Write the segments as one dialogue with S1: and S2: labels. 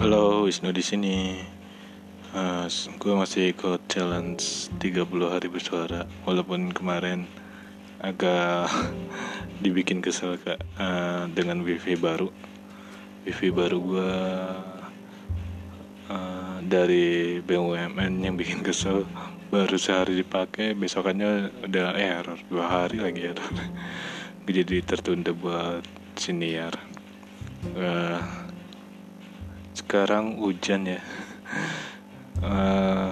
S1: Halo, Wisnu di sini. Uh, gue masih ikut challenge 30 hari bersuara. Walaupun kemarin agak dibikin kesel kak uh, dengan wifi baru. Wifi baru gue uh, dari BUMN yang bikin kesel. Baru sehari dipakai besokannya udah error. Dua hari lagi error. Jadi tertunda buat siniar uh, sekarang hujan ya. Uh,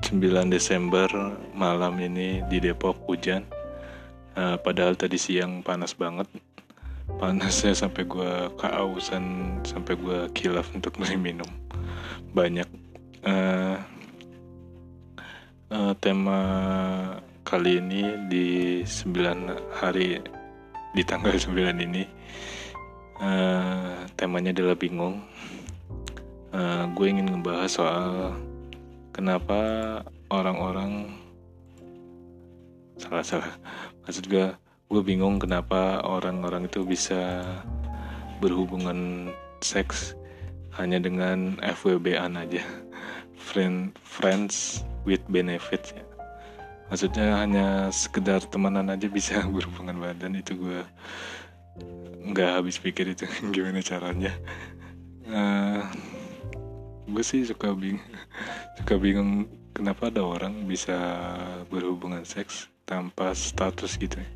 S1: eh, 9 Desember malam ini di Depok hujan. Uh, padahal tadi siang panas banget. Panasnya sampai gue keausan sampai gue kilaf untuk beli minum. Banyak. Uh, uh, tema kali ini di 9 hari di tanggal 9 ini uh, temanya adalah bingung. Uh, gue ingin ngebahas soal kenapa orang-orang salah salah. Maksud gue gue bingung kenapa orang-orang itu bisa berhubungan seks hanya dengan FWB-an aja. Friend friends with benefits ya. Maksudnya hanya sekedar temenan aja bisa berhubungan badan itu gue nggak habis pikir itu gimana caranya. Uh, gue sih suka bingung suka bingung kenapa ada orang bisa berhubungan seks tanpa status gitu ya.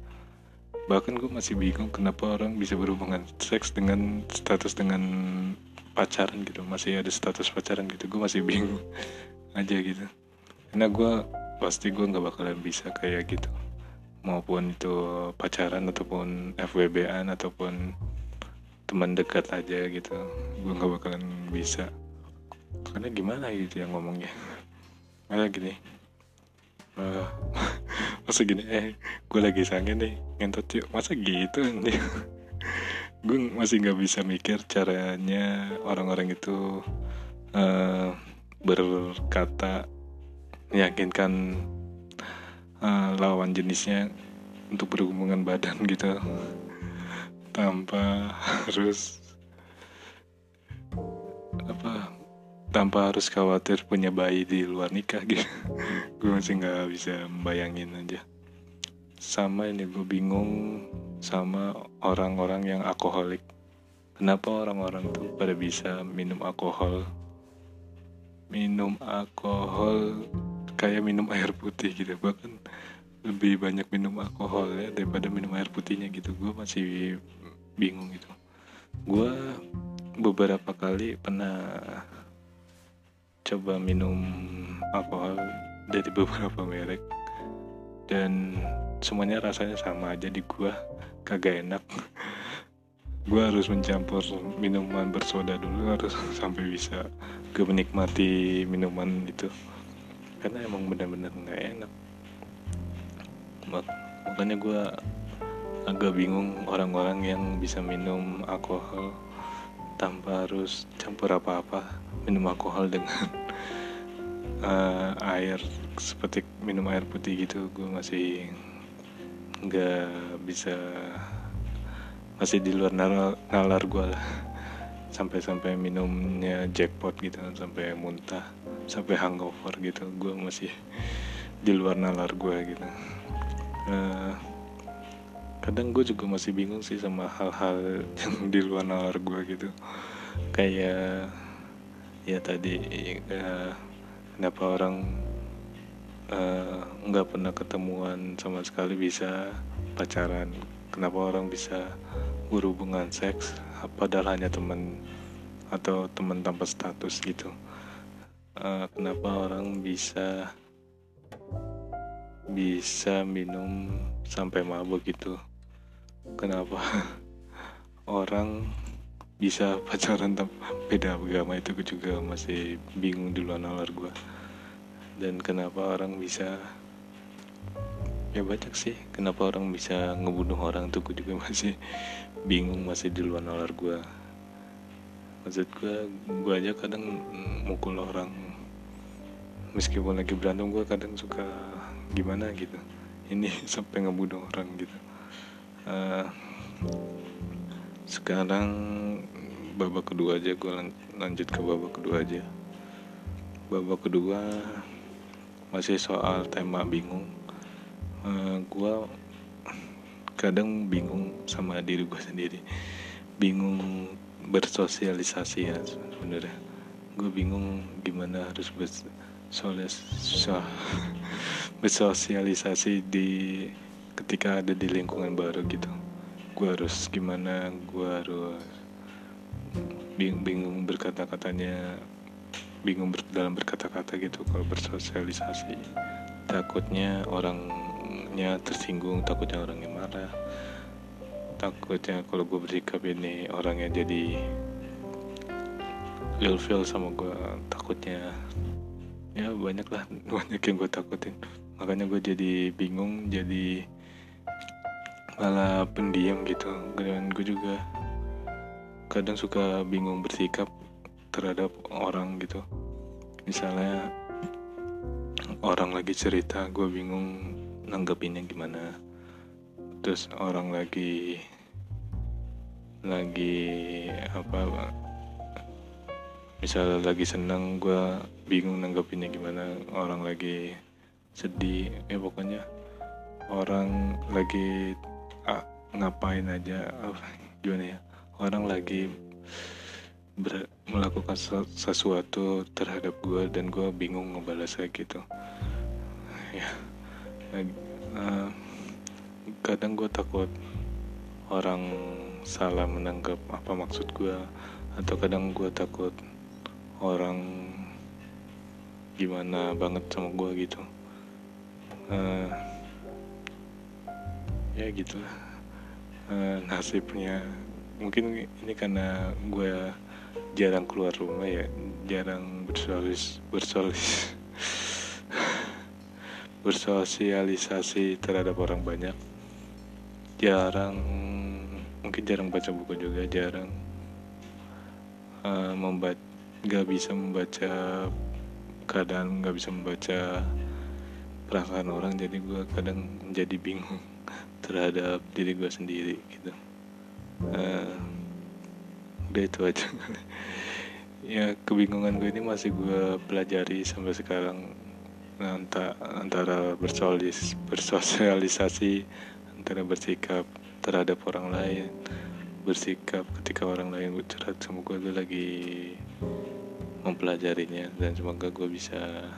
S1: bahkan gue masih bingung kenapa orang bisa berhubungan seks dengan status dengan pacaran gitu. Masih ada status pacaran gitu gue masih bingung aja gitu. Karena gue pasti gue nggak bakalan bisa kayak gitu maupun itu pacaran ataupun FWB-an ataupun teman dekat aja gitu. Gue nggak bakalan bisa. Karena gimana gitu yang ngomongnya? Malah gini. Masa gini eh gue lagi sange nih ngentot yuk. Masa gitu nih gue masih nggak bisa mikir caranya orang-orang itu uh, berkata meyakinkan uh, lawan jenisnya untuk berhubungan badan gitu. Tanpa harus apa tanpa harus khawatir punya bayi di luar nikah gitu. Gue masih nggak bisa membayangin aja. Sama ini gue bingung sama orang-orang yang alkoholik. Kenapa orang-orang tuh pada bisa minum alkohol? Minum alkohol kayak minum air putih gitu. Bahkan lebih banyak minum alkohol ya daripada minum air putihnya gitu. Gue masih bingung gitu. Gue beberapa kali pernah coba minum alkohol dari beberapa merek. Dan semuanya rasanya sama aja di gua. Kagak enak. Gua harus mencampur minuman bersoda dulu harus sampai bisa gue menikmati minuman itu karena emang benar-benar nggak enak. Mak makanya gue agak bingung orang-orang yang bisa minum alkohol tanpa harus campur apa-apa minum alkohol dengan uh, air seperti minum air putih gitu. Gue masih nggak bisa masih di luar nalar, nalar gue lah sampai-sampai minumnya jackpot gitu sampai muntah sampai hangover gitu. Gue masih di luar nalar gue gitu. Uh, kadang gue juga masih bingung sih sama hal-hal yang di luar nalar gue gitu. Kayak ya tadi uh, kenapa orang eh, nggak uh, pernah ketemuan sama sekali bisa pacaran? Kenapa orang bisa berhubungan seks padahal hanya teman atau teman tanpa status gitu. Uh, kenapa orang bisa bisa minum sampai mabuk gitu? Kenapa orang bisa pacaran beda agama itu gue juga masih bingung di luar nalar gue dan kenapa orang bisa ya banyak sih. Kenapa orang bisa ngebunuh orang tuh? Gue juga masih bingung masih di luar nalar gue maksud gue gue aja kadang mukul orang. Meskipun lagi berantem gue kadang suka gimana gitu. Ini sampai ngebunuh orang gitu. Uh, sekarang babak kedua aja gue lanjut ke babak kedua aja. Babak kedua masih soal tema bingung eh, gue kadang bingung sama diri gue sendiri. Bingung bersosialisasi ya sebenarnya. Gue bingung gimana harus bersosialisasi di ketika ada di lingkungan baru gitu. Gue harus gimana gue harus bingung, bingung berkata-katanya bingung ber, dalam berkata-kata gitu kalau bersosialisasi. Takutnya orangnya tersinggung takutnya orangnya marah. Takutnya kalau gue bersikap ini orangnya jadi feel feel sama gue takutnya. Ya banyak lah banyak yang gue takutin. Makanya gue jadi bingung jadi malah pendiam gitu. Dan gue juga kadang suka bingung bersikap terhadap orang gitu. Misalnya orang lagi cerita gue bingung nanggepinnya gimana? Terus orang lagi lagi apa misalnya lagi seneng gue bingung nanggepinnya gimana. Orang lagi sedih ya pokoknya orang lagi ah, ngapain aja? Gimana ya? Orang lagi ber, melakukan sesuatu terhadap gue dan gue bingung ngebalas kayak gitu. Ya uh, kadang gue takut orang salah menanggap apa maksud gue atau kadang gue takut orang gimana banget sama gue gitu. Uh, ya gitulah. Uh, nasibnya mungkin ini karena gue jarang keluar rumah ya jarang bersolis bersolis bersosialisasi terhadap orang banyak. Jarang mungkin jarang baca buku juga jarang uh, membaca nggak bisa membaca keadaan nggak bisa membaca perasaan orang jadi gue kadang menjadi bingung terhadap diri gue sendiri gitu. Uh, udah itu aja. Ya kebingungan gue ini masih gue pelajari sampai sekarang antara, bersolis, bersosialisasi antara bersikap terhadap orang lain bersikap ketika orang lain sama gue gue lagi mempelajarinya dan semoga gue bisa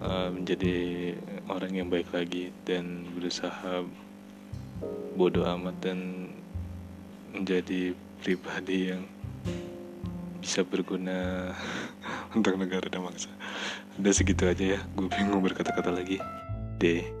S1: uh, menjadi orang yang baik lagi dan berusaha bodoh amat dan menjadi pribadi yang bisa berguna untuk negara dan bangsa. Udah segitu aja ya, gue bingung berkata-kata lagi. Deh.